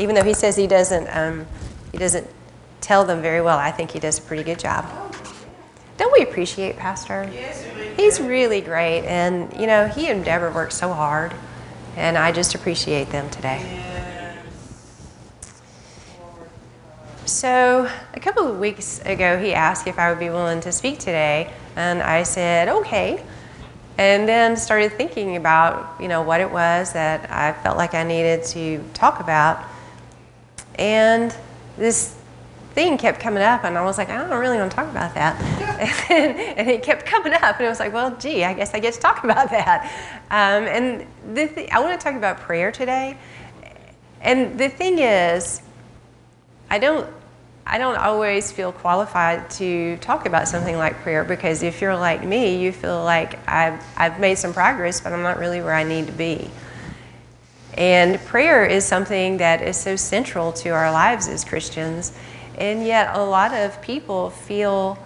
even though he says he doesn't, um, he doesn't tell them very well, I think he does a pretty good job. Don't we appreciate Pastor? Yes, He's really great, and you know he and Deborah work so hard, and I just appreciate them today. So a couple of weeks ago, he asked if I would be willing to speak today, and I said okay, and then started thinking about you know what it was that I felt like I needed to talk about, and this thing kept coming up, and I was like, I don't really want to talk about that. and, and it kept coming up, and I was like, well, gee, I guess I get to talk about that. Um, and the th- I want to talk about prayer today. And the thing is, I don't. I don't always feel qualified to talk about something like prayer because if you're like me, you feel like I've, I've made some progress, but I'm not really where I need to be. And prayer is something that is so central to our lives as Christians. And yet, a lot of people feel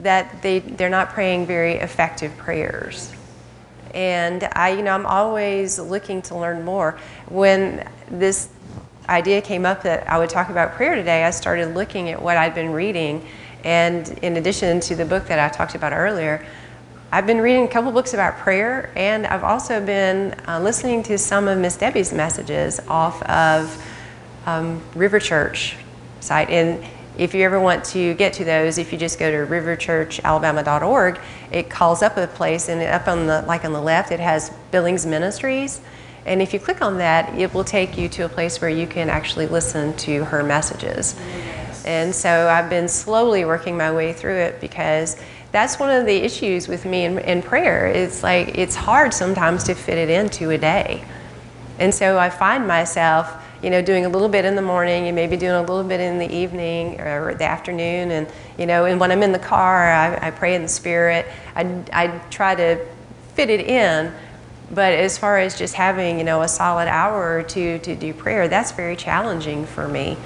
that they, they're not praying very effective prayers. And I, you know, I'm always looking to learn more. When this idea came up that I would talk about prayer today, I started looking at what I'd been reading. And in addition to the book that I talked about earlier, I've been reading a couple books about prayer, and I've also been uh, listening to some of Miss Debbie's messages off of um, River Church site. And if you ever want to get to those, if you just go to riverchurchalabama.org, it calls up a place, and up on the like on the left, it has Billings Ministries. And if you click on that, it will take you to a place where you can actually listen to her messages. And so I've been slowly working my way through it because that's one of the issues with me in, in prayer. It's like it's hard sometimes to fit it into a day. And so I find myself, you know, doing a little bit in the morning and maybe doing a little bit in the evening or the afternoon. And, you know, and when I'm in the car, I, I pray in the Spirit. I, I try to fit it in. But as far as just having, you know, a solid hour or two to do prayer, that's very challenging for me.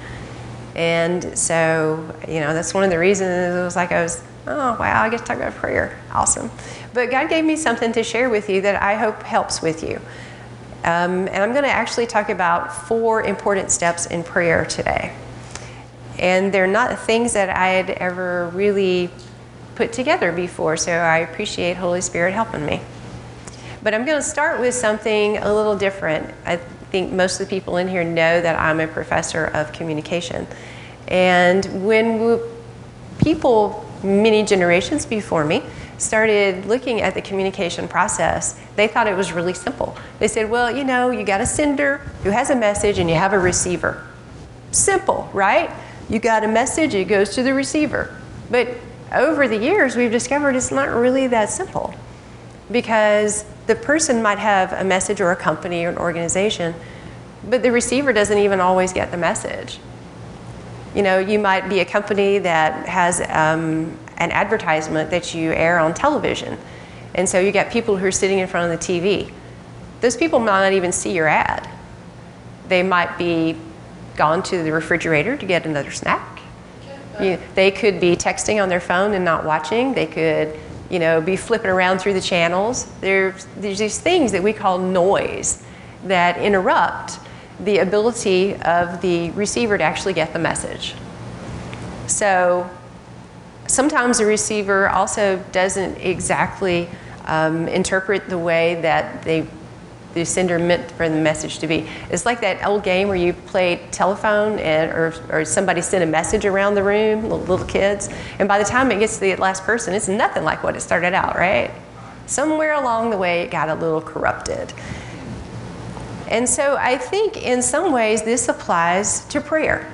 And so, you know, that's one of the reasons it was like I was, oh, wow, I get to talk about prayer. Awesome. But God gave me something to share with you that I hope helps with you. Um, and I'm going to actually talk about four important steps in prayer today. And they're not things that I had ever really put together before, so I appreciate Holy Spirit helping me. But I'm going to start with something a little different. I think most of the people in here know that I'm a professor of communication. And when we, people, many generations before me, started looking at the communication process, they thought it was really simple. They said, well, you know, you got a sender who has a message and you have a receiver. Simple, right? You got a message, it goes to the receiver. But over the years, we've discovered it's not really that simple because the person might have a message or a company or an organization, but the receiver doesn't even always get the message. You know, you might be a company that has um, an advertisement that you air on television, and so you get people who are sitting in front of the TV. Those people might not even see your ad. They might be gone to the refrigerator to get another snack. You, they could be texting on their phone and not watching. They could you know, be flipping around through the channels. There's, there's these things that we call noise that interrupt the ability of the receiver to actually get the message. So sometimes the receiver also doesn't exactly um, interpret the way that they the sender meant for the message to be. It's like that old game where you played telephone and, or, or somebody sent a message around the room, little, little kids, and by the time it gets to the last person, it's nothing like what it started out, right? Somewhere along the way, it got a little corrupted. And so I think in some ways this applies to prayer.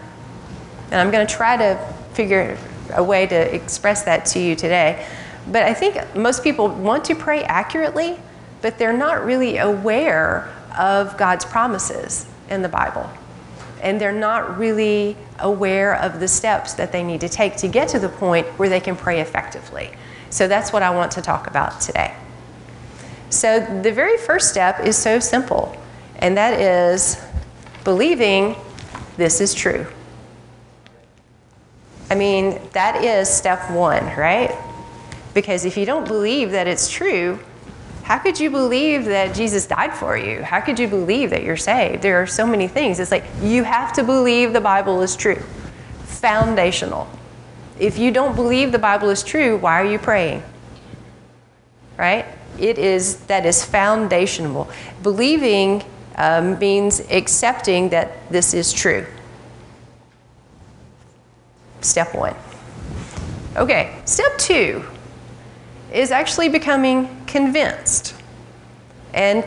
And I'm going to try to figure a way to express that to you today. But I think most people want to pray accurately, but they're not really aware of God's promises in the Bible. And they're not really aware of the steps that they need to take to get to the point where they can pray effectively. So that's what I want to talk about today. So the very first step is so simple, and that is believing this is true. I mean, that is step one, right? Because if you don't believe that it's true, how could you believe that Jesus died for you? How could you believe that you're saved? There are so many things. It's like you have to believe the Bible is true. Foundational. If you don't believe the Bible is true, why are you praying? Right? It is that is foundational. Believing um, means accepting that this is true. Step one. Okay, step two is actually becoming convinced. And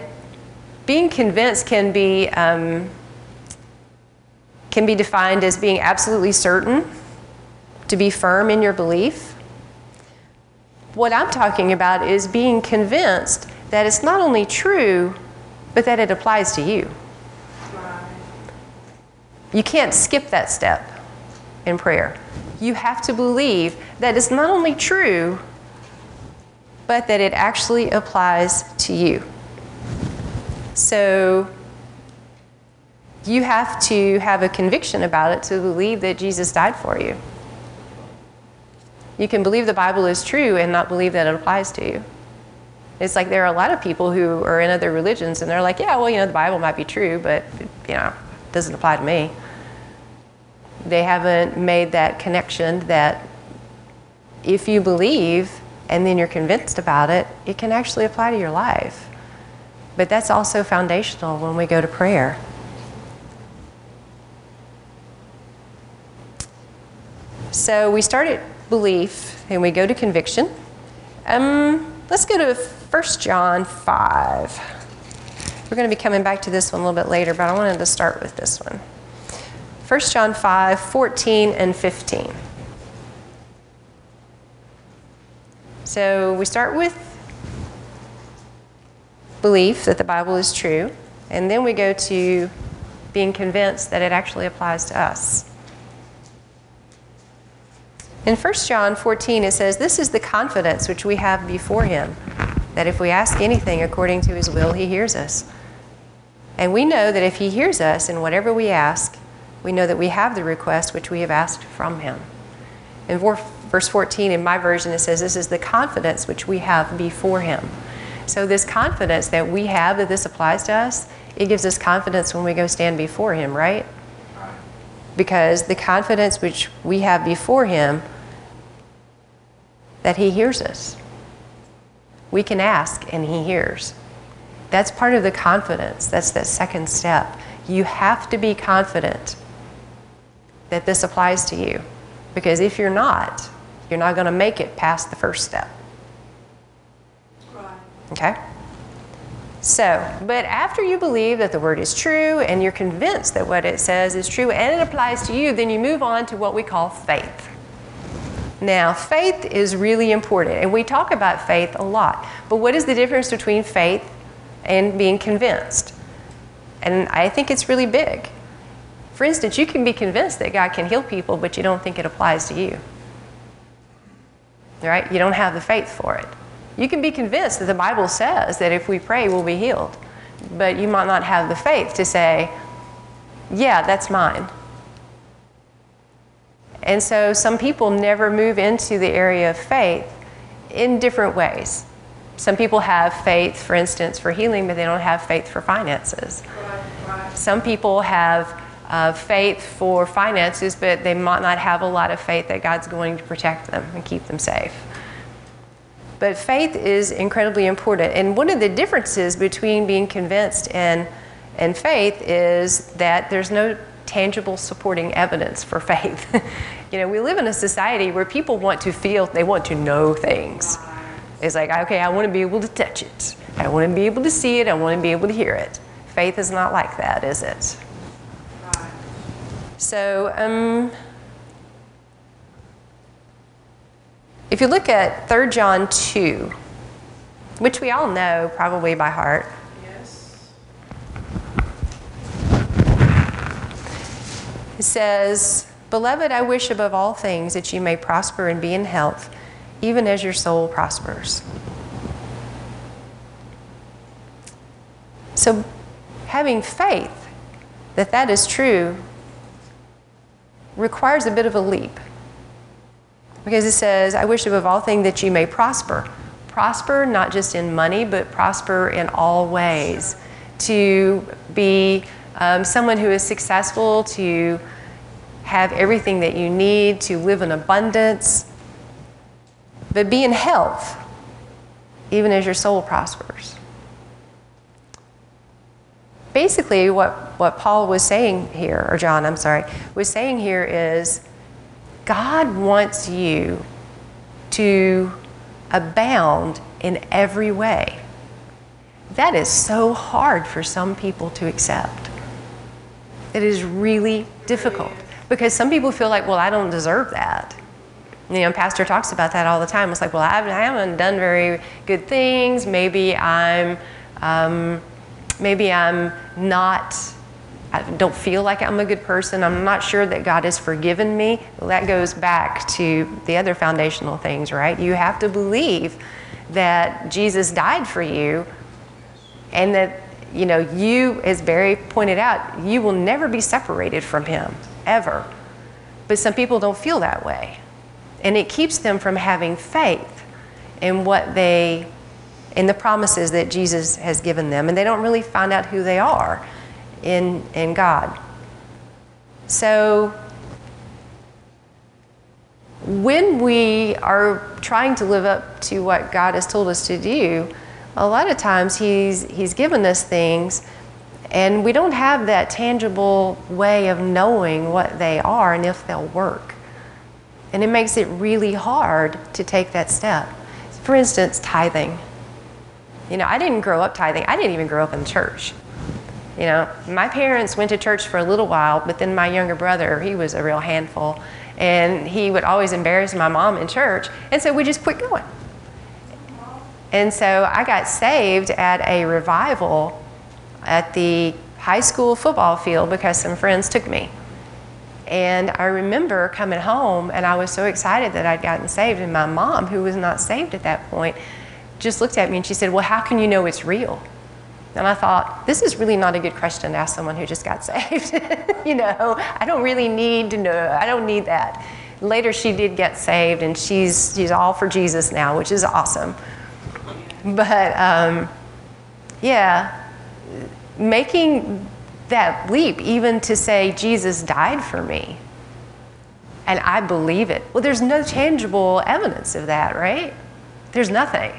being convinced can be, um, can be defined as being absolutely certain, to be firm in your belief. What I'm talking about is being convinced that it's not only true, but that it applies to you. You can't skip that step in prayer. You have to believe that it's not only true, but that it actually applies to you. So you have to have a conviction about it to believe that Jesus died for you. You can believe the Bible is true and not believe that it applies to you. It's like there are a lot of people who are in other religions and they're like, yeah, well, you know, the Bible might be true, but, you know, it doesn't apply to me. They haven't made that connection that if you believe and then you're convinced about it, it can actually apply to your life. But that's also foundational when we go to prayer. So we start at belief and we go to conviction. Um, let's go to 1 John 5. We're going to be coming back to this one a little bit later, but I wanted to start with this one. 1 John 5 14 and 15. So we start with belief that the Bible is true, and then we go to being convinced that it actually applies to us. In 1 John 14, it says, This is the confidence which we have before him, that if we ask anything according to his will, he hears us. And we know that if he hears us in whatever we ask, we know that we have the request which we have asked from him. In verse 14 in my version, it says, This is the confidence which we have before Him. So, this confidence that we have that this applies to us, it gives us confidence when we go stand before Him, right? Because the confidence which we have before Him, that He hears us. We can ask and He hears. That's part of the confidence. That's that second step. You have to be confident that this applies to you. Because if you're not, you're not going to make it past the first step. Okay? So, but after you believe that the word is true and you're convinced that what it says is true and it applies to you, then you move on to what we call faith. Now, faith is really important, and we talk about faith a lot. But what is the difference between faith and being convinced? And I think it's really big. For instance, you can be convinced that God can heal people, but you don't think it applies to you right? You don't have the faith for it. You can be convinced that the Bible says that if we pray, we'll be healed, but you might not have the faith to say, yeah, that's mine. And so some people never move into the area of faith in different ways. Some people have faith, for instance, for healing, but they don't have faith for finances. Some people have uh, faith for finances, but they might not have a lot of faith that God's going to protect them and keep them safe. But faith is incredibly important. And one of the differences between being convinced and, and faith is that there's no tangible supporting evidence for faith. you know, we live in a society where people want to feel, they want to know things. It's like, okay, I want to be able to touch it. I want to be able to see it. I want to be able to hear it. Faith is not like that, is it? So, um, if you look at 3 John 2, which we all know probably by heart. Says, Beloved, I wish above all things that you may prosper and be in health, even as your soul prospers. So, having faith that that is true requires a bit of a leap. Because it says, I wish above all things that you may prosper. prosper, not just in money, but prosper in all ways. To be um, someone who is successful, to have everything that you need, to live in abundance, but be in health, even as your soul prospers. Basically, what, what Paul was saying here, or John, I'm sorry, was saying here is God wants you to abound in every way. That is so hard for some people to accept. It is really difficult because some people feel like, well, I don't deserve that. You know, Pastor talks about that all the time. It's like, well, I haven't done very good things. Maybe I'm, um, maybe I'm not. I don't feel like I'm a good person. I'm not sure that God has forgiven me. Well, that goes back to the other foundational things, right? You have to believe that Jesus died for you and that you know you as barry pointed out you will never be separated from him ever. But some people don't feel that way. And it keeps them from having faith in what they in the promises that jesus has given them. And they don't really find out who they are in in god. So when we are trying to live up to what God has told us to do, a lot of times He's, he's given us things and we don't have that tangible way of knowing what they are and if they'll work. And it makes it really hard to take that step. For instance, tithing. You know, I didn't grow up tithing, I didn't even grow up in church. You know, my parents went to church for a little while, but then my younger brother, he was a real handful and he would always embarrass my mom in church. And so we just quit going. And so I got saved at a revival at the high school football field because some friends took me. And I remember coming home and I was so excited that I'd gotten saved. And my mom, who was not saved at that point, just looked at me and she said, Well, how can you know it's real? And I thought, this is really not a good question to ask someone who just got saved. you know, I don't really need to know. I don't need that. Later, she did get saved, and she's she's all for Jesus now, which is awesome. But um, yeah, making that leap, even to say Jesus died for me, and I believe it. Well, there's no tangible evidence of that, right? There's nothing.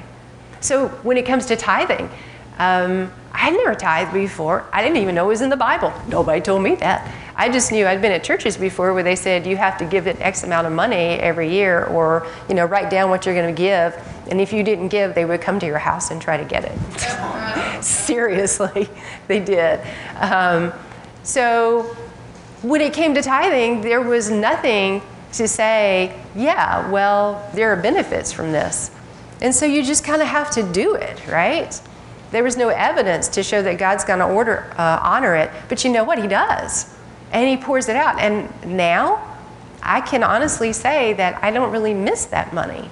So when it comes to tithing. Um, I had never tithed before. I didn't even know it was in the Bible. Nobody told me that. I just knew I'd been at churches before where they said you have to give it X amount of money every year or, you know, write down what you're going to give. And if you didn't give, they would come to your house and try to get it. Seriously, they did. Um, so when it came to tithing, there was nothing to say, yeah, well, there are benefits from this. And so you just kind of have to do it, right? There was no evidence to show that God's going to order uh, honor it, but you know what? He does, and He pours it out. And now, I can honestly say that I don't really miss that money.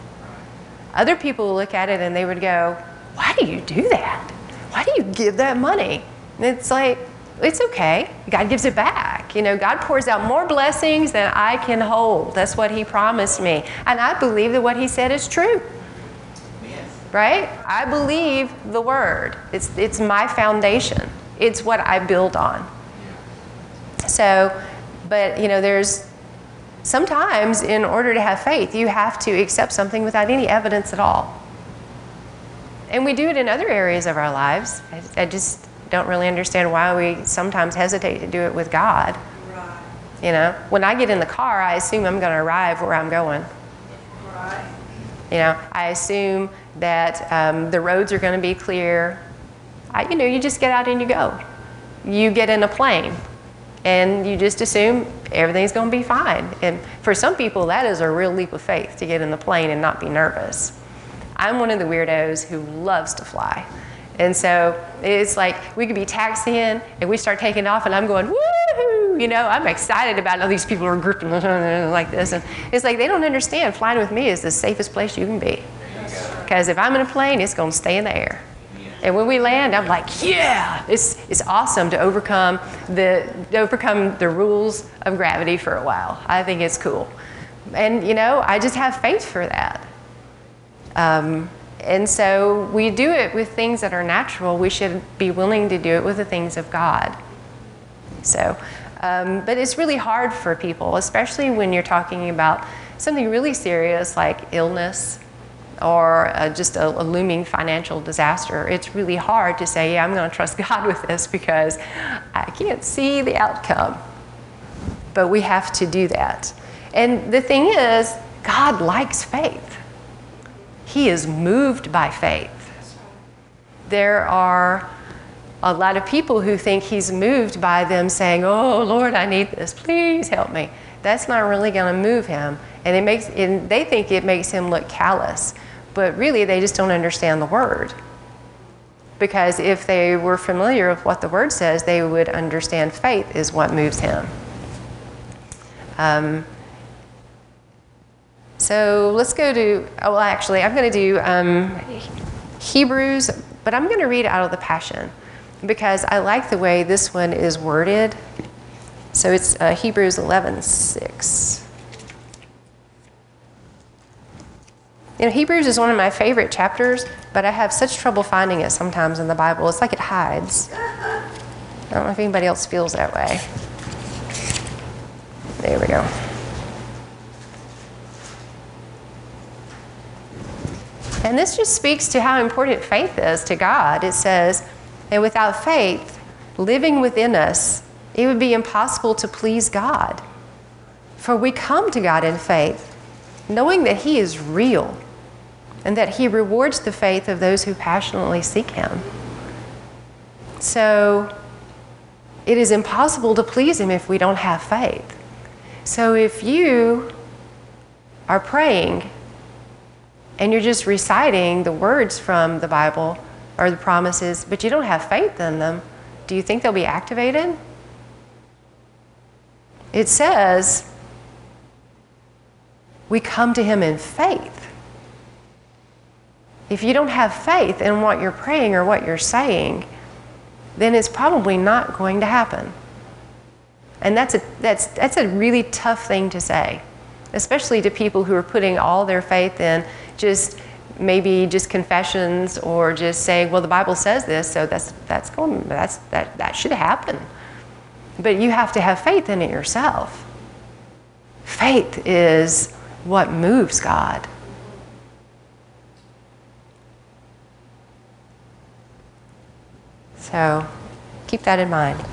Other people look at it and they would go, "Why do you do that? Why do you give that money?" And it's like, it's okay. God gives it back. You know, God pours out more blessings than I can hold. That's what He promised me, and I believe that what He said is true right? I believe the word. It's, it's my foundation. It's what I build on. So, but you know, there's sometimes in order to have faith, you have to accept something without any evidence at all. And we do it in other areas of our lives. I, I just don't really understand why we sometimes hesitate to do it with God. Right. You know, when I get in the car, I assume I'm going to arrive where I'm going. Right. You know, I assume that um, the roads are going to be clear. I, you know, you just get out and you go. You get in a plane and you just assume everything's going to be fine. And for some people, that is a real leap of faith to get in the plane and not be nervous. I'm one of the weirdos who loves to fly. And so it's like we could be taxiing and we start taking off, and I'm going, woohoo! You know, I'm excited about all these people are grouping like this. And it's like they don't understand flying with me is the safest place you can be. Because if I'm in a plane, it's going to stay in the air. And when we land, I'm like, yeah, it's, it's awesome to overcome the, to overcome the rules of gravity for a while. I think it's cool. And, you know, I just have faith for that. Um, and so we do it with things that are natural. We should be willing to do it with the things of God. So, um, but it's really hard for people, especially when you're talking about something really serious like illness or uh, just a, a, looming financial disaster. It's really hard to say, yeah, I'm going to trust God with this because I can't see the outcome. But we have to do that. And the thing is, God likes faith. He is moved by faith. There are a lot of people who think he's moved by them saying, "Oh Lord, I need this. Please help me." That's not really going to move him, and it makes and they think it makes him look callous, but really they just don't understand the word. Because if they were familiar with what the word says, they would understand faith is what moves him. Um, so let's go to, oh, well, actually, I'm going to do um, Hebrews, but I'm going to read out of the Passion because I like the way this one is worded. So it's uh, Hebrews 11 6. You know, Hebrews is one of my favorite chapters, but I have such trouble finding it sometimes in the Bible. It's like it hides. I don't know if anybody else feels that way. There we go. And this just speaks to how important faith is to God. It says, and without faith living within us, it would be impossible to please God. For we come to God in faith, knowing that He is real and that He rewards the faith of those who passionately seek Him. So it is impossible to please Him if we don't have faith. So if you are praying and you're just reciting the words from the Bible or the promises, but you don't have faith in them, do you think they'll be activated? It says, we come to Him in faith. If you don't have faith in what you're praying or what you're saying, then it's probably not going to happen. And that's a, that's, that's a really tough thing to say, especially to people who are putting all their faith in just maybe just confessions or just saying, well, the Bible says this, so that's, that's going, that's, that, that should happen. But you have to have faith in it yourself. Faith is what moves God. So keep that in mind.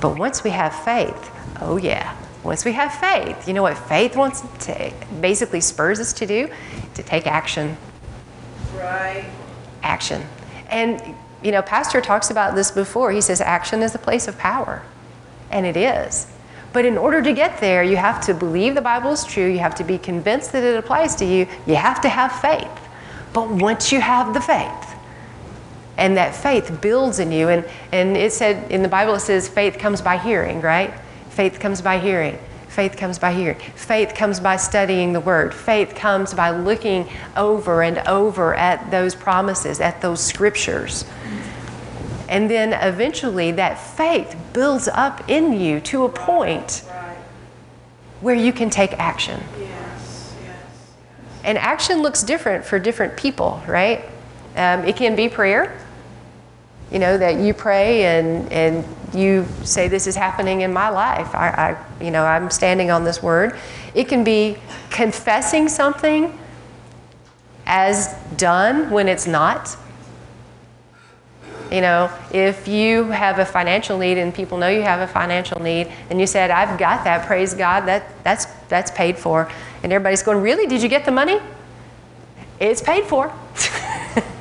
But once we have faith, oh yeah, once we have faith, you know what faith wants to basically spurs us to do? To take action. Right. Action. And you know, Pastor talks about this before. He says action is a place of power. And it is. But in order to get there, you have to believe the Bible is true. You have to be convinced that it applies to you. You have to have faith. But once you have the faith, and that faith builds in you, and, and it said in the Bible, it says faith comes by hearing, right? Faith comes by hearing. Faith comes by hearing. Faith comes by studying the Word. Faith comes by looking over and over at those promises, at those scriptures. And then eventually that faith builds up in you to a point where you can take action. And action looks different for different people, right? Um, it can be prayer, you know, that you pray and, and you say, This is happening in my life. I, I, you know, I'm standing on this word. It can be confessing something as done when it's not. You know, if you have a financial need and people know you have a financial need, and you said, I've got that, praise God, that, that's, that's paid for. And everybody's going, Really? Did you get the money? It's paid for.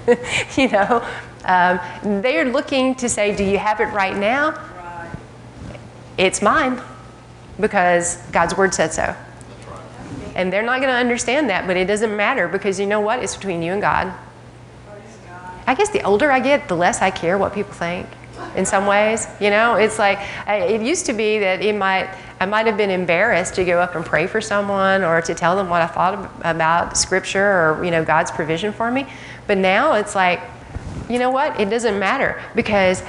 you know, um, they're looking to say, Do you have it right now? Right. It's mine because God's word said so. And they're not going to understand that, but it doesn't matter because you know what? It's between you and God. I guess the older I get, the less I care what people think. In some ways, you know, it's like it used to be that it might I might have been embarrassed to go up and pray for someone or to tell them what I thought about Scripture or you know God's provision for me. But now it's like you know what? It doesn't matter because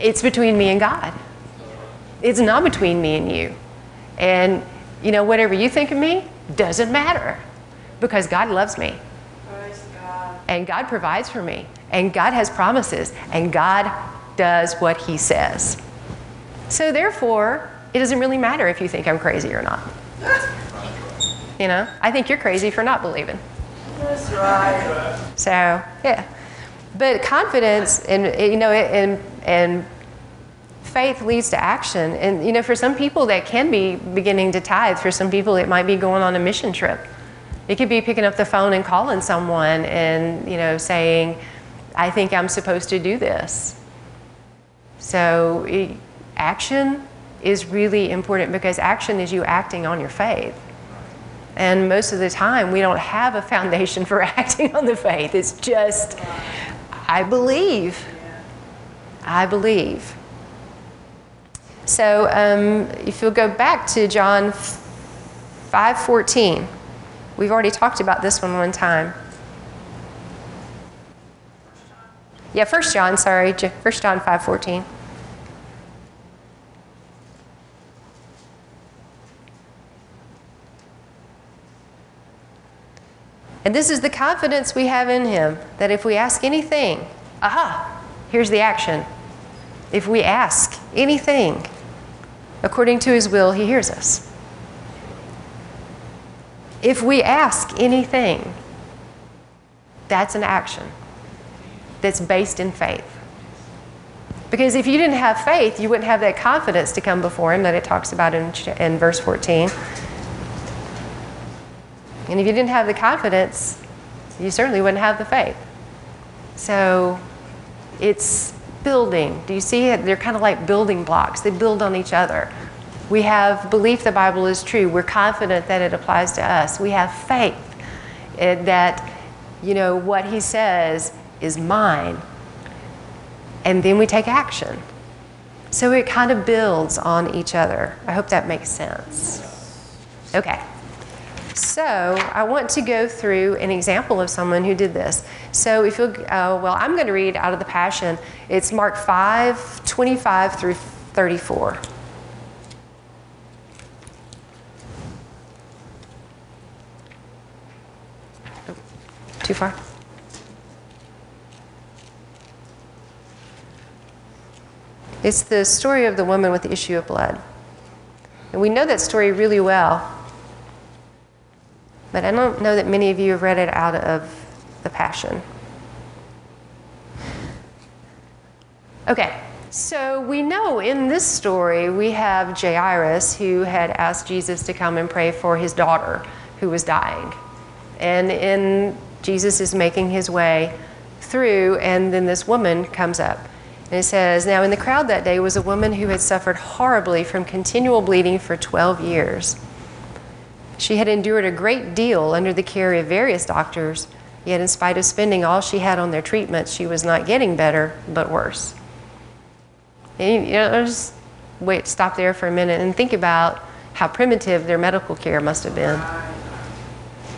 it's between me and God. It's not between me and you. And, you know, whatever you think of me doesn't matter because God loves me. and God provides for me, and God has promises, and God does what He says. So, therefore, it doesn't really matter if you think I'm crazy or not. You know, I think you're crazy for not believing. That's right. So, yeah. But confidence and, you know, and, and faith leads to action. And, you know, for some people, that can be beginning to tithe. For some people, it might be going on a mission trip. It could be picking up the phone and calling someone and, you know, saying, I think I'm supposed to do this. So, it, action is really important because action is you acting on your faith. And most of the time, we don't have a foundation for acting on the faith. It's just, I believe. I believe. So um, if you'll go back to John 5:14, we've already talked about this one one time. Yeah, First John, sorry, First John 5:14. And this is the confidence we have in Him that if we ask anything, aha, here's the action. If we ask anything according to His will, He hears us. If we ask anything, that's an action that's based in faith. Because if you didn't have faith, you wouldn't have that confidence to come before Him that it talks about in, in verse 14. And if you didn't have the confidence, you certainly wouldn't have the faith. So it's building. Do you see it? They're kind of like building blocks, they build on each other. We have belief the Bible is true. We're confident that it applies to us. We have faith eh, that, you know, what He says is mine. And then we take action. So it kind of builds on each other. I hope that makes sense. Okay. So I want to go through an example of someone who did this. So if you, uh, well, I'm going to read out of the Passion. It's Mark 5, 25 through 34. too far? It's the story of the woman with the issue of blood. And we know that story really well but I don't know that many of you have read it out of the Passion. Okay, so we know in this story we have Jairus who had asked Jesus to come and pray for his daughter who was dying. And in Jesus is making his way through, and then this woman comes up. And it says, Now in the crowd that day was a woman who had suffered horribly from continual bleeding for 12 years. She had endured a great deal under the care of various doctors, yet, in spite of spending all she had on their treatments, she was not getting better, but worse. And, you know, just wait, stop there for a minute and think about how primitive their medical care must have been.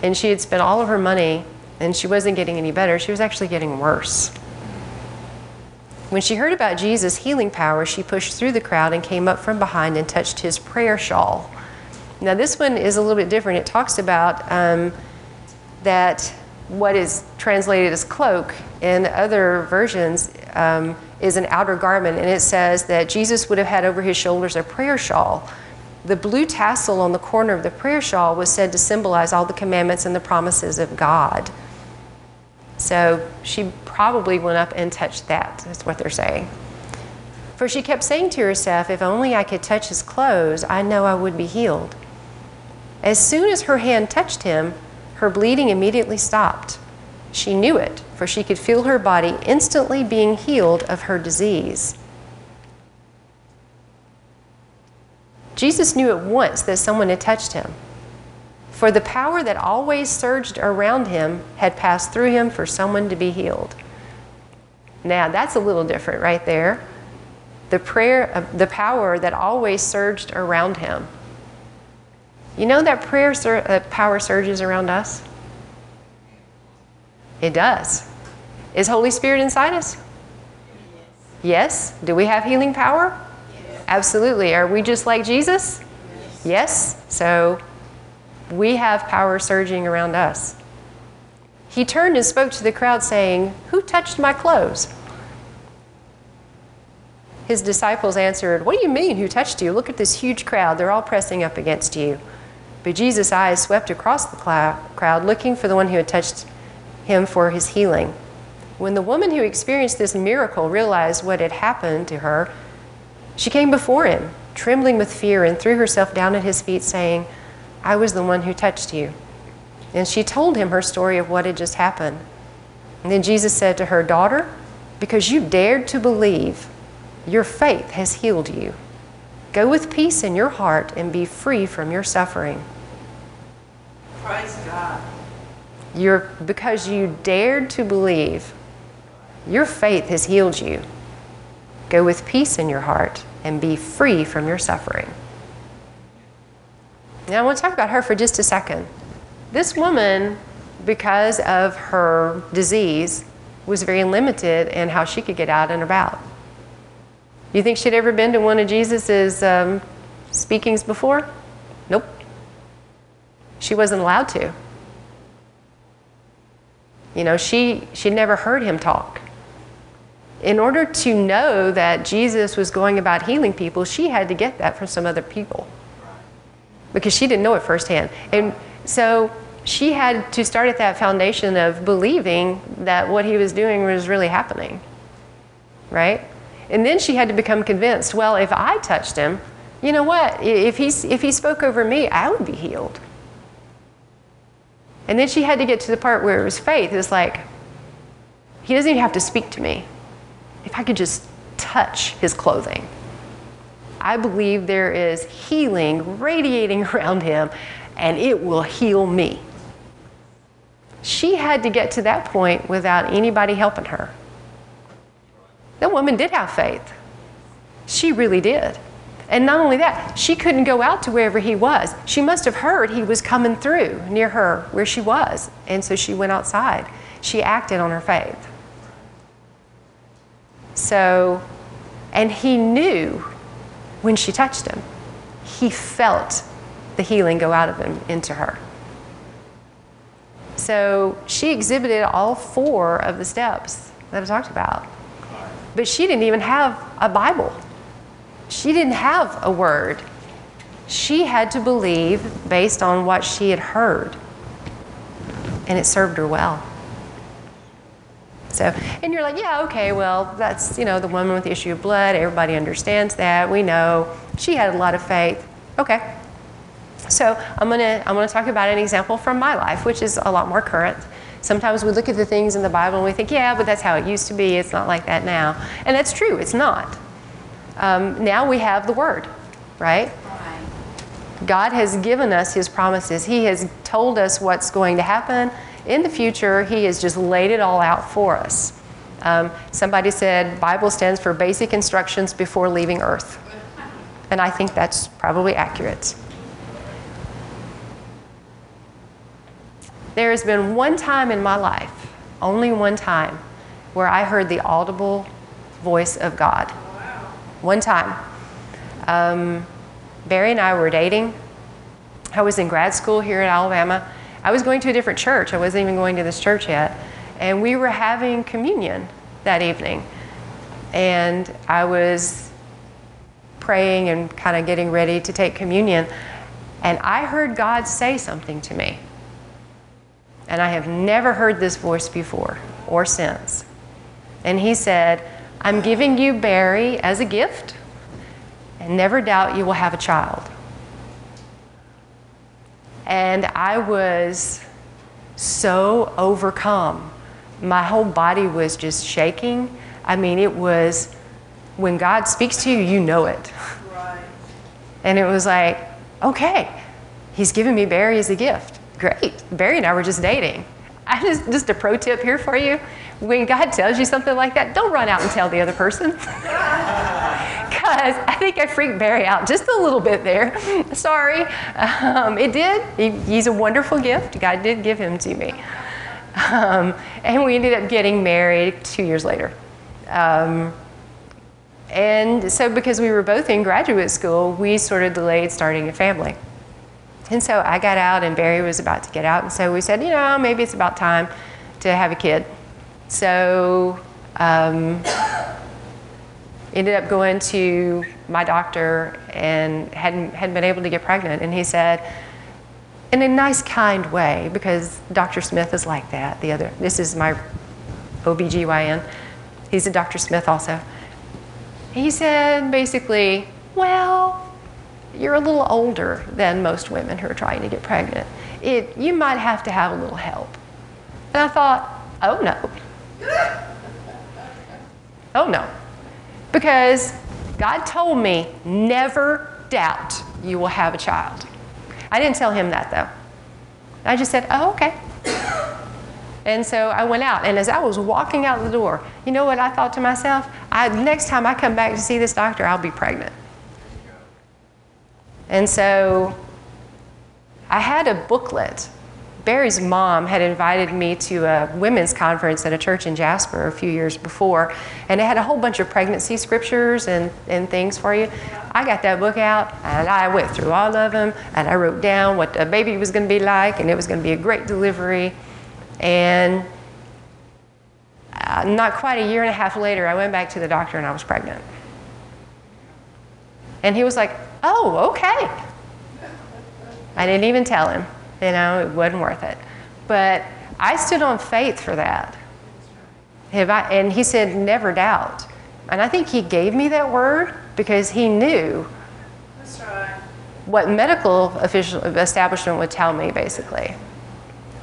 And she had spent all of her money and she wasn't getting any better, she was actually getting worse. When she heard about Jesus' healing power, she pushed through the crowd and came up from behind and touched his prayer shawl. Now, this one is a little bit different. It talks about um, that what is translated as cloak in other versions um, is an outer garment, and it says that Jesus would have had over his shoulders a prayer shawl. The blue tassel on the corner of the prayer shawl was said to symbolize all the commandments and the promises of God. So she probably went up and touched that. That's what they're saying. For she kept saying to herself, If only I could touch his clothes, I know I would be healed. As soon as her hand touched him, her bleeding immediately stopped. She knew it, for she could feel her body instantly being healed of her disease. Jesus knew at once that someone had touched him, for the power that always surged around him had passed through him for someone to be healed. Now, that's a little different right there. The prayer, the power that always surged around him you know that prayer sur- uh, power surges around us? It does. Is Holy Spirit inside us? Yes. yes. Do we have healing power? Yes. Absolutely. Are we just like Jesus? Yes. yes. So we have power surging around us. he turned and spoke to the crowd, saying, Who touched my clothes? His disciples answered, What do you mean, who touched you? Look at this huge crowd. They're all pressing up against you. But Jesus' eyes swept across the crowd, looking for the one who had touched him for his healing. When the woman who experienced this miracle realized what had happened to her, she came before him, trembling with fear, and threw herself down at his feet, saying, I was the one who touched you. And she told him her story of what had just happened. And then Jesus said to her, Daughter, because you dared to believe, your faith has healed you. Go with peace in your heart and be free from your suffering. Praise God. You're, because you dared to believe, your faith has healed you. Go with peace in your heart and be free from your suffering. Now, I want to talk about her for just a second. This woman, because of her disease, was very limited in how she could get out and about. You think she'd ever been to one of Jesus's um, speakings before? She wasn't allowed to. You know, she she never heard him talk. In order to know that Jesus was going about healing people, she had to get that from some other people. Because she didn't know it firsthand. And so she had to start at that foundation of believing that what he was doing was really happening. Right? And then she had to become convinced well, if I touched him, you know what? If, he's, if he spoke over me, I would be healed. And then she had to get to the part where it was faith. It's like, he doesn't even have to speak to me. If I could just touch his clothing, I believe there is healing radiating around him, and it will heal me. She had to get to that point without anybody helping her. That woman did have faith. She really did. And not only that, she couldn't go out to wherever he was. She must have heard he was coming through near her where she was. And so she went outside. She acted on her faith. So, and he knew when she touched him, he felt the healing go out of him into her. So she exhibited all four of the steps that I talked about. But she didn't even have a Bible. She didn't have a word. She had to believe based on what she had heard. And it served her well. So, and you're like, yeah, okay, well, that's, you know, the woman with the issue of blood. Everybody understands that. We know. She had a lot of faith. Okay. So, I'm going to I'm going to talk about an example from my life, which is a lot more current. Sometimes we look at the things in the Bible and we think, yeah, but that's how it used to be. It's not like that now. And that's true, it's not. Um, now we have the Word, right? God has given us His promises. He has told us what's going to happen in the future. He has just laid it all out for us. Um, somebody said Bible stands for basic instructions before leaving Earth. And I think that's probably accurate. There has been one time in my life, only one time, where I heard the audible voice of God. One time. Um, Barry and I were dating. I was in grad school here in Alabama. I was going to a different church. I wasn't even going to this church yet. And we were having communion that evening. And I was praying and kind of getting ready to take communion. And I heard God say something to me. And I have never heard this voice before or since. And he said, I'm giving you Barry as a gift, and never doubt you will have a child. And I was so overcome. My whole body was just shaking. I mean, it was when God speaks to you, you know it. Right. And it was like, okay, he's giving me Barry as a gift. Great. Barry and I were just dating. I just, just a pro tip here for you. When God tells you something like that, don't run out and tell the other person. Because I think I freaked Barry out just a little bit there. Sorry. Um, it did. He, he's a wonderful gift. God did give him to me. Um, and we ended up getting married two years later. Um, and so, because we were both in graduate school, we sort of delayed starting a family. And so I got out, and Barry was about to get out, and so we said, you know, maybe it's about time to have a kid. So, um, ended up going to my doctor and hadn't, hadn't been able to get pregnant. And he said, in a nice, kind way, because Dr. Smith is like that. The other, this is my OBGYN. He's a Dr. Smith also. He said basically, well, you're a little older than most women who are trying to get pregnant. It, you might have to have a little help. And I thought, oh no. Oh no. Because God told me, never doubt you will have a child. I didn't tell him that though. I just said, oh, okay. And so I went out, and as I was walking out the door, you know what I thought to myself? I, next time I come back to see this doctor, I'll be pregnant. And so I had a booklet. Barry's mom had invited me to a women's conference at a church in Jasper a few years before, and it had a whole bunch of pregnancy scriptures and, and things for you. I got that book out, and I went through all of them, and I wrote down what the baby was going to be like, and it was going to be a great delivery. And uh, not quite a year and a half later, I went back to the doctor and I was pregnant. And he was like, oh, okay. I didn't even tell him, you know, it wasn't worth it. But I stood on faith for that. Have I, and he said, never doubt. And I think he gave me that word because he knew what medical official establishment would tell me, basically.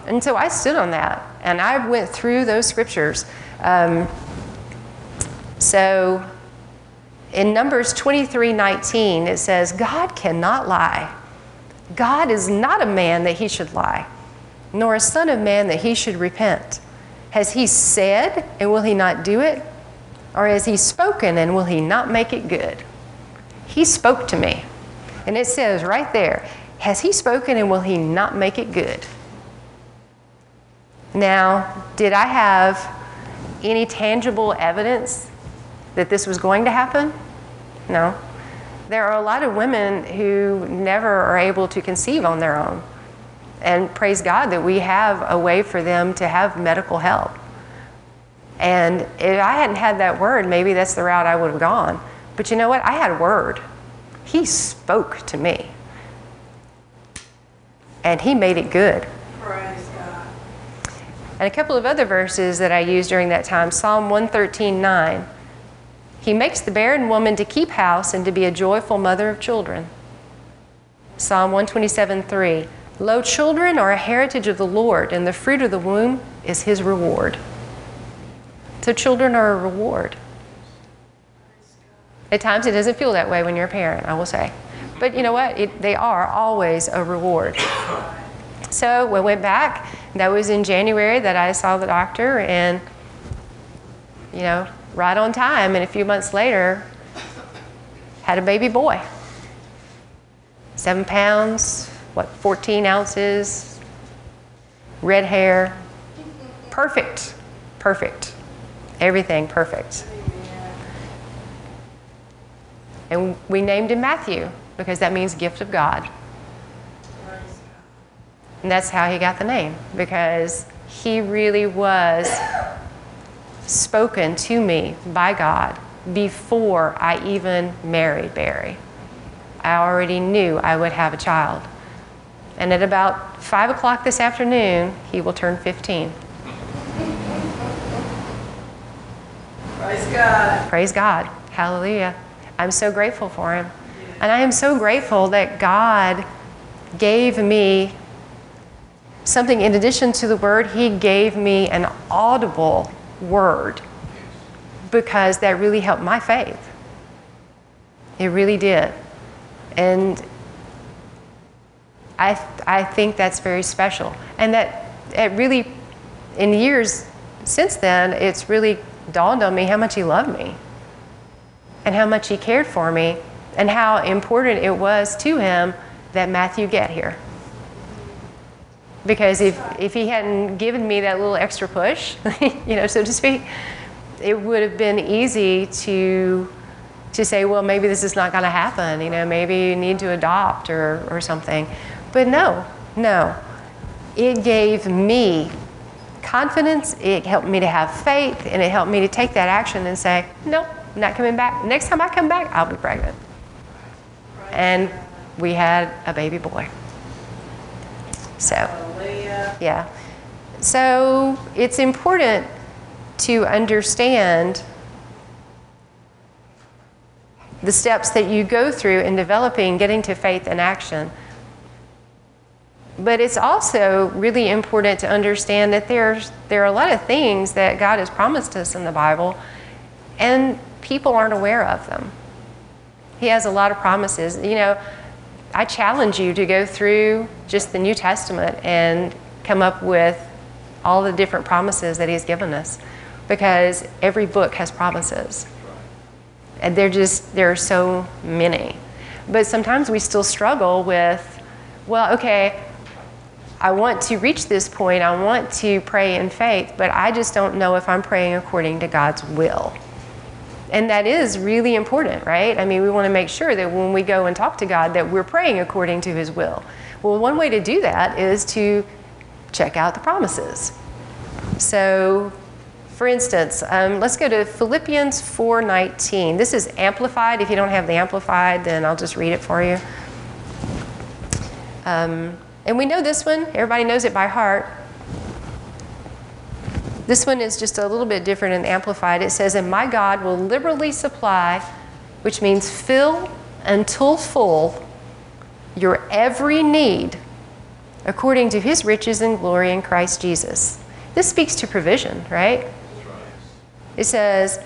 And so I stood on that, and I went through those scriptures. Um, so in Numbers 23 19, it says, God cannot lie. God is not a man that he should lie, nor a son of man that he should repent. Has he said, and will he not do it? Or has he spoken, and will he not make it good? He spoke to me. And it says right there, Has he spoken, and will he not make it good? Now, did I have any tangible evidence that this was going to happen? No. There are a lot of women who never are able to conceive on their own. And praise God that we have a way for them to have medical help. And if I hadn't had that word, maybe that's the route I would have gone. But you know what? I had a word. He spoke to me. And he made it good. Praise God. And a couple of other verses that I used during that time Psalm 113 9. He makes the barren woman to keep house and to be a joyful mother of children. Psalm 127 3. Lo, children are a heritage of the Lord, and the fruit of the womb is his reward. So, children are a reward. At times, it doesn't feel that way when you're a parent, I will say. But you know what? It, they are always a reward. So, we went back. That was in January that I saw the doctor, and you know, right on time. And a few months later, had a baby boy. Seven pounds, what, 14 ounces, red hair. Perfect, perfect. Everything perfect. And we named him Matthew because that means gift of God. And that's how he got the name because he really was spoken to me by God before I even married Barry. I already knew I would have a child. And at about 5 o'clock this afternoon, he will turn 15. Praise God. Praise God. Hallelujah. I'm so grateful for him. And I am so grateful that God gave me something in addition to the word, He gave me an audible word because that really helped my faith. It really did. And I, I think that's very special. And that it really, in years since then, it's really dawned on me how much He loved me and how much He cared for me and how important it was to Him that Matthew get here. Because if, if He hadn't given me that little extra push, you know, so to speak, it would have been easy to to say, well, maybe this is not going to happen. You know, maybe you need to adopt or, or something. But no, no. It gave me confidence, it helped me to have faith, and it helped me to take that action and say, nope, not coming back. Next time I come back, I'll be pregnant. And we had a baby boy. So, yeah. So it's important to understand the steps that you go through in developing, getting to faith and action. But it's also really important to understand that there's, there are a lot of things that God has promised us in the Bible, and people aren't aware of them. He has a lot of promises. You know, I challenge you to go through just the New Testament and come up with all the different promises that He's given us because every book has promises. And they're just, there are so many. But sometimes we still struggle with, well, okay, I want to reach this point, I want to pray in faith, but I just don't know if I'm praying according to God's will. And that is really important, right? I mean, we want to make sure that when we go and talk to God that we're praying according to his will. Well, one way to do that is to check out the promises. So, for instance, um, let's go to Philippians 4:19. This is amplified. If you don't have the amplified, then I'll just read it for you. Um, and we know this one. Everybody knows it by heart. This one is just a little bit different and amplified. It says, And my God will liberally supply, which means fill until full, your every need according to his riches and glory in Christ Jesus. This speaks to provision, right? It says,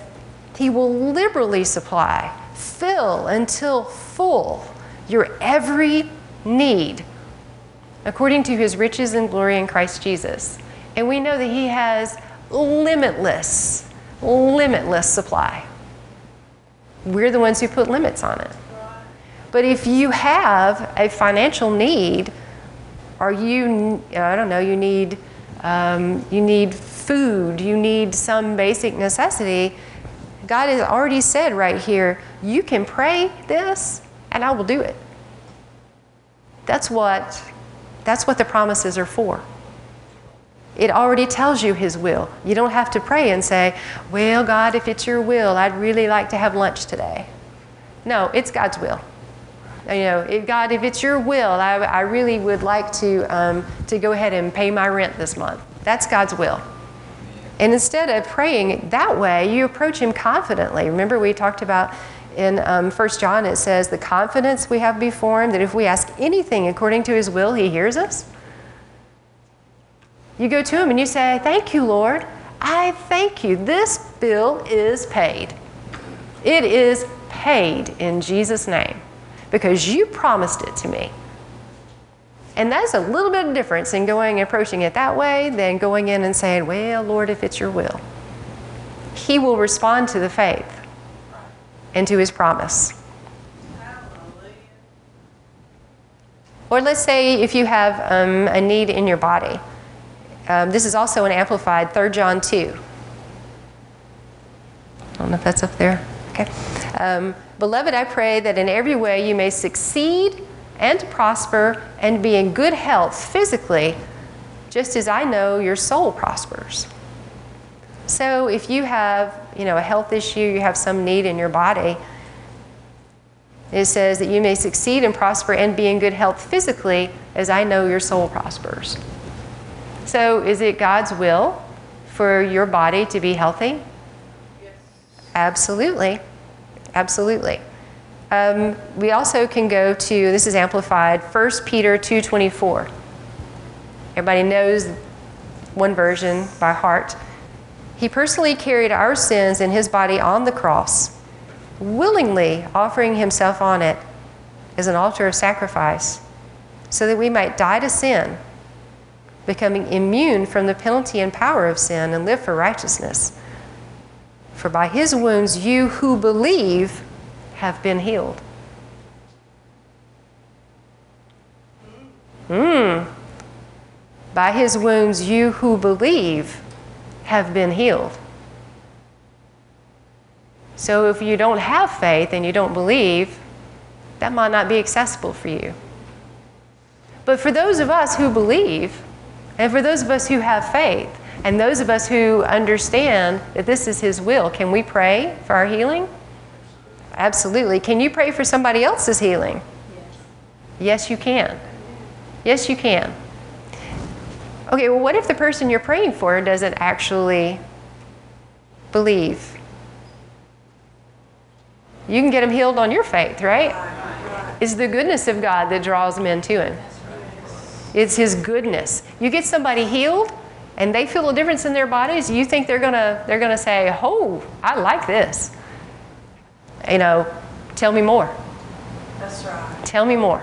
He will liberally supply, fill until full, your every need according to his riches and glory in Christ Jesus. And we know that he has limitless, limitless supply. We're the ones who put limits on it. But if you have a financial need, or you, I don't know, you need, um, you need food, you need some basic necessity, God has already said right here, you can pray this and I will do it. That's what, that's what the promises are for. It already tells you His will. You don't have to pray and say, Well, God, if it's your will, I'd really like to have lunch today. No, it's God's will. You know, if God, if it's your will, I, I really would like to, um, to go ahead and pay my rent this month. That's God's will. And instead of praying that way, you approach Him confidently. Remember, we talked about in um, 1 John, it says, the confidence we have before Him that if we ask anything according to His will, He hears us. You go to Him and you say, Thank you, Lord. I thank you. This bill is paid. It is paid in Jesus' name because you promised it to me. And that's a little bit of difference in going and approaching it that way than going in and saying, Well, Lord, if it's your will. He will respond to the faith and to his promise. Or let's say if you have um, a need in your body. Um, this is also an amplified 3 John 2. I don't know if that's up there. Okay. Um, Beloved, I pray that in every way you may succeed and prosper and be in good health physically, just as I know your soul prospers. So if you have, you know, a health issue, you have some need in your body, it says that you may succeed and prosper and be in good health physically, as I know your soul prospers. So, is it God's will for your body to be healthy? Yes. Absolutely. Absolutely. Um, we also can go to this is amplified 1 Peter 2:24. Everybody knows one version by heart. He personally carried our sins in his body on the cross, willingly offering himself on it as an altar of sacrifice, so that we might die to sin, becoming immune from the penalty and power of sin and live for righteousness. For by his wounds you who believe have been healed. Mm. By his wounds you who believe have been healed. So if you don't have faith and you don't believe, that might not be accessible for you. But for those of us who believe, and for those of us who have faith, And those of us who understand that this is His will, can we pray for our healing? Absolutely. Can you pray for somebody else's healing? Yes, you can. Yes, you can. Okay, well, what if the person you're praying for doesn't actually believe? You can get them healed on your faith, right? It's the goodness of God that draws men to Him. It's His goodness. You get somebody healed, and they feel a difference in their bodies. You think they're gonna they're gonna say, "Oh, I like this." You know, tell me more. That's right. Tell me more.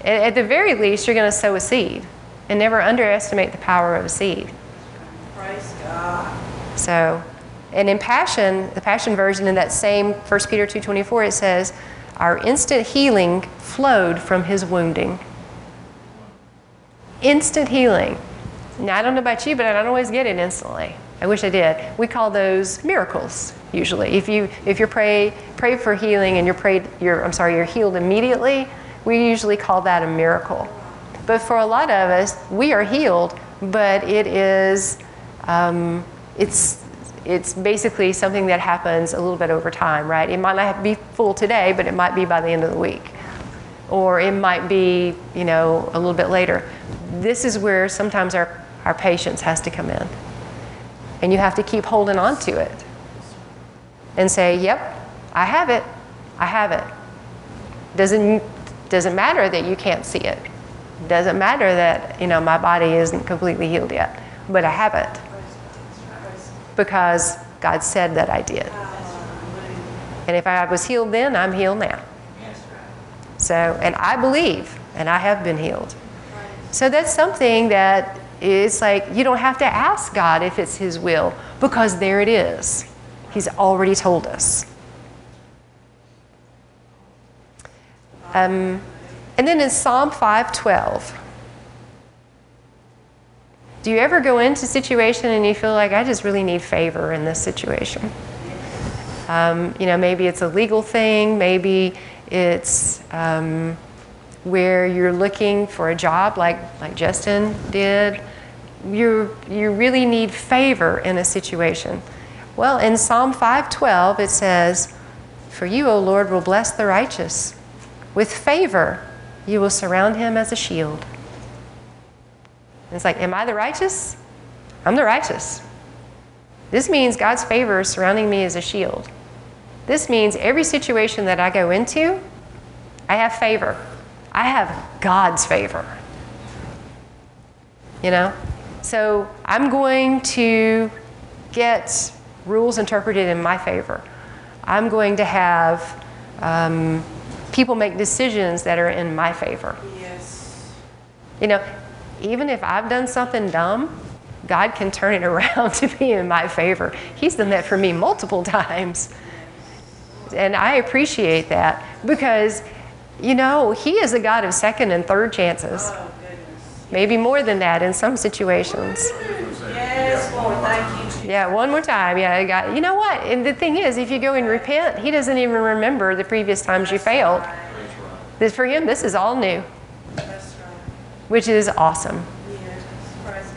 At, at the very least, you're going to sow a seed, and never underestimate the power of a seed. Praise God. So, and in Passion, the Passion version in that same 1 Peter 2:24, it says, "Our instant healing flowed from His wounding." Instant healing. Now I don't know about you, but I don't always get it instantly. I wish I did. We call those miracles usually. If you if you pray pray for healing and you're prayed you're I'm sorry you're healed immediately, we usually call that a miracle. But for a lot of us, we are healed, but it is um, it's it's basically something that happens a little bit over time, right? It might not be full today, but it might be by the end of the week, or it might be you know a little bit later. This is where sometimes our our patience has to come in, and you have to keep holding on to it and say, "Yep, I have it. I have it." Doesn't doesn't matter that you can't see it. Doesn't matter that you know my body isn't completely healed yet, but I have it because God said that I did. And if I was healed then, I'm healed now. So, and I believe, and I have been healed. So that's something that is like you don't have to ask God if it's His will because there it is. He's already told us. Um, and then in Psalm 512, do you ever go into a situation and you feel like I just really need favor in this situation? Um, you know, maybe it's a legal thing, maybe it's um, where you're looking for a job like, like Justin did. You, you really need favor in a situation. Well, in Psalm 512, it says, For you, O Lord, will bless the righteous. With favor, you will surround him as a shield. It's like, am I the righteous? I'm the righteous. This means God's favor is surrounding me as a shield. This means every situation that I go into, I have favor. I have God's favor. You know? So I'm going to get rules interpreted in my favor. I'm going to have um, people make decisions that are in my favor. Yes. You know, even if I've done something dumb, God can turn it around to be in my favor. He's done that for me multiple times. And I appreciate that because, you know, He is a God of second and third chances. Oh. Maybe more than that in some situations. Yes, Lord. Thank you, Yeah, one more time. Yeah, God. You know what? And the thing is, if you go and repent, He doesn't even remember the previous times you failed. This for Him, this is all new, which is awesome. Yes. Praise God.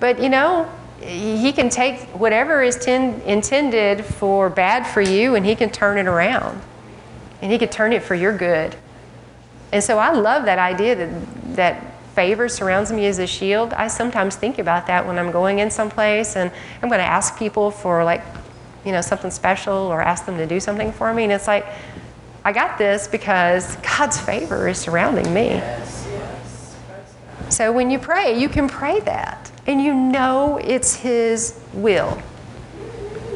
But you know, he can take whatever is ten, intended for bad for you and he can turn it around. And he can turn it for your good. And so I love that idea that, that favor surrounds me as a shield. I sometimes think about that when I'm going in someplace and I'm going to ask people for like, you know, something special or ask them to do something for me. And it's like, I got this because God's favor is surrounding me. Yes, yes. So when you pray, you can pray that. And you know it's His will.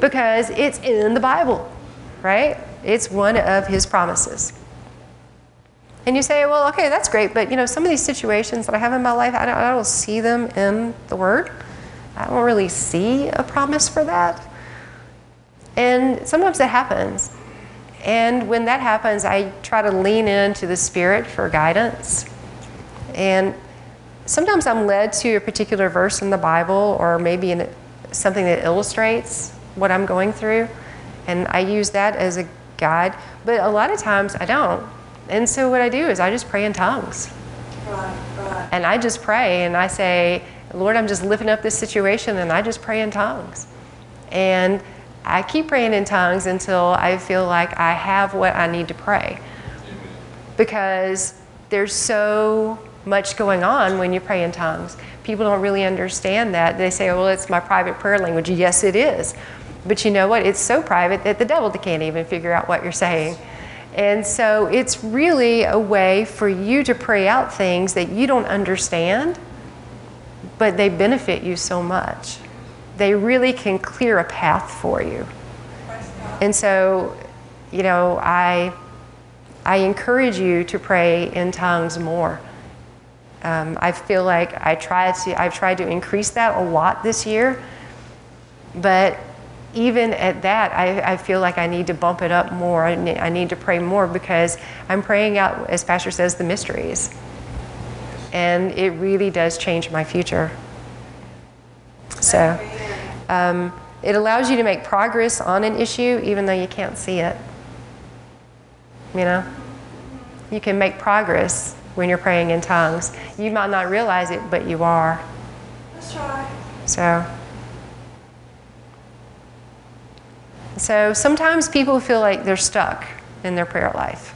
Because it's in the Bible, right? It's one of His promises. And you say, well, okay, that's great, but you know, some of these situations that I have in my life, I don't, I don't see them in the Word. I don't really see a promise for that. And sometimes that happens. And when that happens, I try to lean into the Spirit for guidance. And sometimes I'm led to a particular verse in the Bible or maybe in something that illustrates what I'm going through. And I use that as a guide. But a lot of times I don't. And so what I do is I just pray in tongues. Right, right. And I just pray and I say, Lord, I'm just lifting up this situation and I just pray in tongues. And I keep praying in tongues until I feel like I have what I need to pray. Because there's so much going on when you pray in tongues. People don't really understand that. They say, oh, well, it's my private prayer language. Yes, it is. But you know what? It's so private that the devil can't even figure out what you're saying. And so it's really a way for you to pray out things that you don't understand, but they benefit you so much. They really can clear a path for you. And so, you know, I, I encourage you to pray in tongues more. Um, I feel like I try to, I've tried to increase that a lot this year, but even at that, I, I feel like I need to bump it up more. I need, I need to pray more because I'm praying out, as Pastor says, the mysteries. And it really does change my future. So. Um, it allows you to make progress on an issue even though you can't see it. You know? You can make progress when you're praying in tongues. You might not realize it, but you are. That's right. So, so sometimes people feel like they're stuck in their prayer life.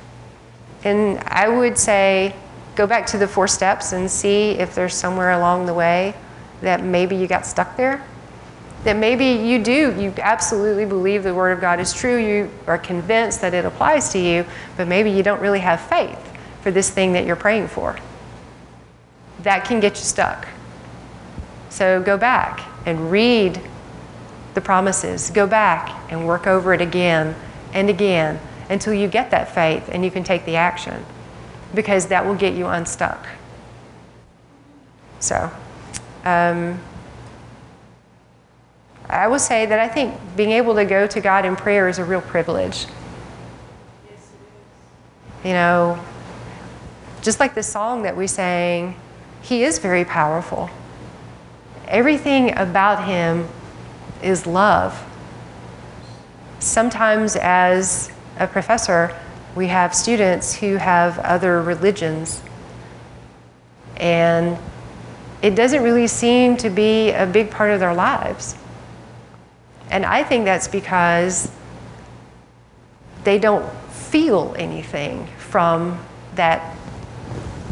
And I would say go back to the four steps and see if there's somewhere along the way that maybe you got stuck there. That maybe you do, you absolutely believe the Word of God is true, you are convinced that it applies to you, but maybe you don't really have faith for this thing that you're praying for. That can get you stuck. So go back and read the promises. Go back and work over it again and again until you get that faith and you can take the action because that will get you unstuck. So, um, I will say that I think being able to go to God in prayer is a real privilege. Yes, You know, just like the song that we sang, He is very powerful. Everything about Him is love. Sometimes, as a professor, we have students who have other religions, and it doesn't really seem to be a big part of their lives. And I think that's because they don't feel anything from that,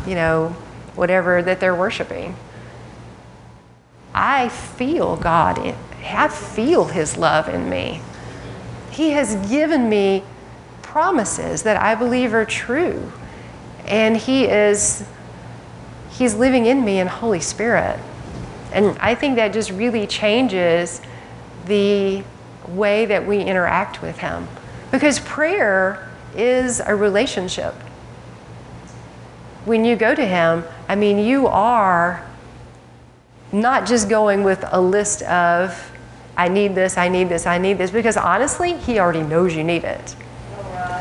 you know, whatever that they're worshiping. I feel God, I feel His love in me. He has given me promises that I believe are true. And He is, He's living in me in Holy Spirit. And I think that just really changes the way that we interact with Him. Because prayer is a relationship. When you go to Him, I mean, you are not just going with a list of, I need this, I need this, I need this, because honestly, He already knows you need it.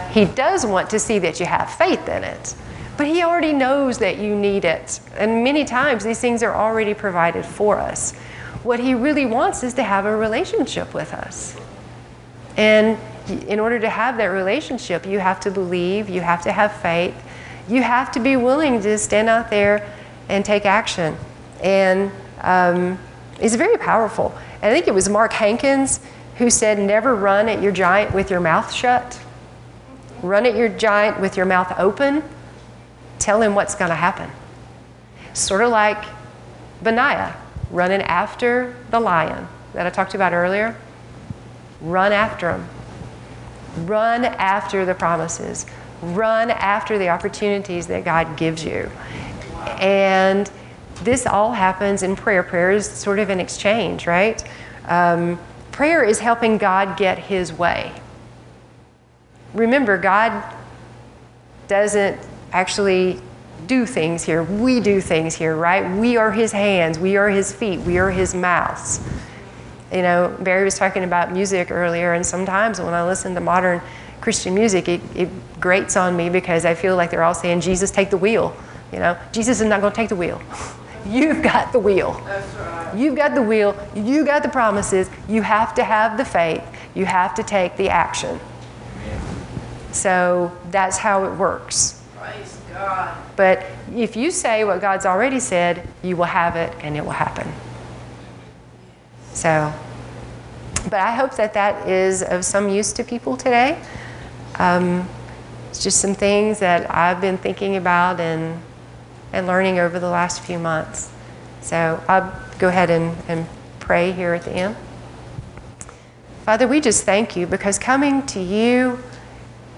He does want to see that you have faith in it, but He already knows that you need it. And many times, these things are already provided for us. What He really wants is to have a relationship with us. And in order to have that relationship, you have to believe, you have to have faith, you have to be willing to stand out there and take action. And um, it's very powerful. And I think it was Mark Hankins who said, Never run at your giant with your mouth shut. Run at your giant with your mouth open. Tell him what's going to happen. Sort of like Benaiah running after the lion that I talked about earlier. Run after him. Run after the promises. Run after the opportunities that God gives you. And this all happens in prayer. Prayer is sort of an exchange, right? Um, prayer is helping God get his way. Remember, God doesn't actually do things here. We do things here, right? We are his hands, we are his feet, we are his mouths. You know, Barry was talking about music earlier, and sometimes when I listen to modern Christian music, it, it grates on me because I feel like they're all saying, Jesus, take the wheel. You know, Jesus is not going to take the wheel. You've got the wheel. That's right. You've got the wheel. You got the promises. You have to have the faith. You have to take the action. So that's how it works. Praise God. But if you say what God's already said, you will have it and it will happen. So, but I hope that that is of some use to people today. Um, it's just some things that I've been thinking about and, and learning over the last few months. So I'll go ahead and, and pray here at the end. Father, we just thank you because coming to you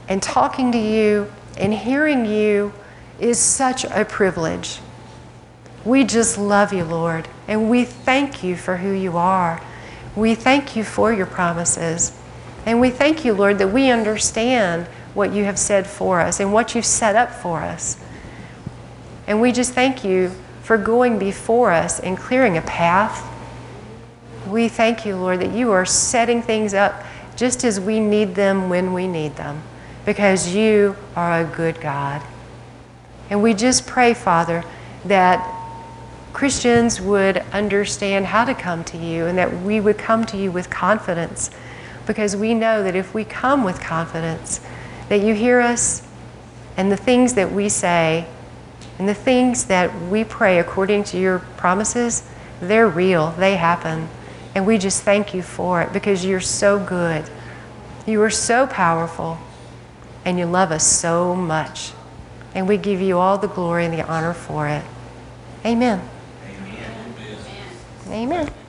and talking to you and hearing you is such a privilege. We just love you, Lord, and we thank you for who you are. We thank you for your promises. And we thank you, Lord, that we understand what you have said for us and what you've set up for us. And we just thank you for going before us and clearing a path. We thank you, Lord, that you are setting things up just as we need them when we need them, because you are a good God. And we just pray, Father, that Christians would understand how to come to you and that we would come to you with confidence because we know that if we come with confidence, that you hear us and the things that we say and the things that we pray according to your promises, they're real, they happen. And we just thank you for it because you're so good. You are so powerful and you love us so much. And we give you all the glory and the honor for it. Amen. Amen. So.